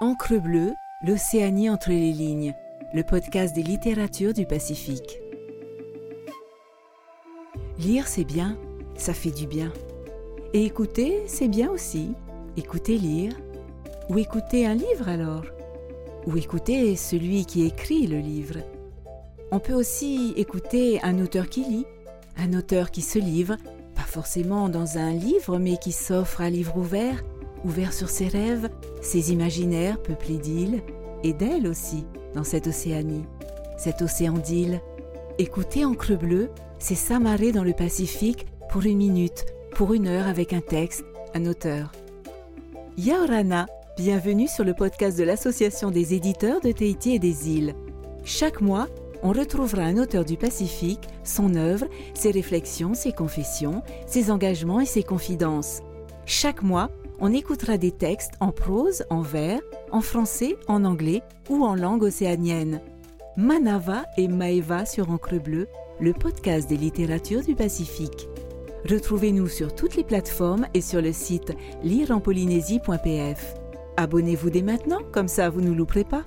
Encre bleue, l'Océanie entre les lignes, le podcast des littératures du Pacifique. Lire, c'est bien, ça fait du bien. Et écouter, c'est bien aussi. Écouter lire. Ou écouter un livre alors. Ou écouter celui qui écrit le livre. On peut aussi écouter un auteur qui lit, un auteur qui se livre, pas forcément dans un livre, mais qui s'offre à livre ouvert, ouvert sur ses rêves, ses imaginaires peuplés d'îles, et d'elle aussi, dans cette Océanie, cet océan d'îles. Écouter Encre bleue, c'est s'amarrer dans le Pacifique pour une minute, pour une heure avec un texte, un auteur. Yaorana, bienvenue sur le podcast de l'Association des éditeurs de Tahiti et des îles. Chaque mois, on retrouvera un auteur du Pacifique, son œuvre, ses réflexions, ses confessions, ses engagements et ses confidences. Chaque mois, on écoutera des textes en prose, en vers, en français, en anglais ou en langue océanienne. Manava et Maeva sur Encre Bleue, le podcast des littératures du Pacifique. Retrouvez-nous sur toutes les plateformes et sur le site lireenpolynésie.pf. Abonnez-vous dès maintenant, comme ça vous ne louperez pas.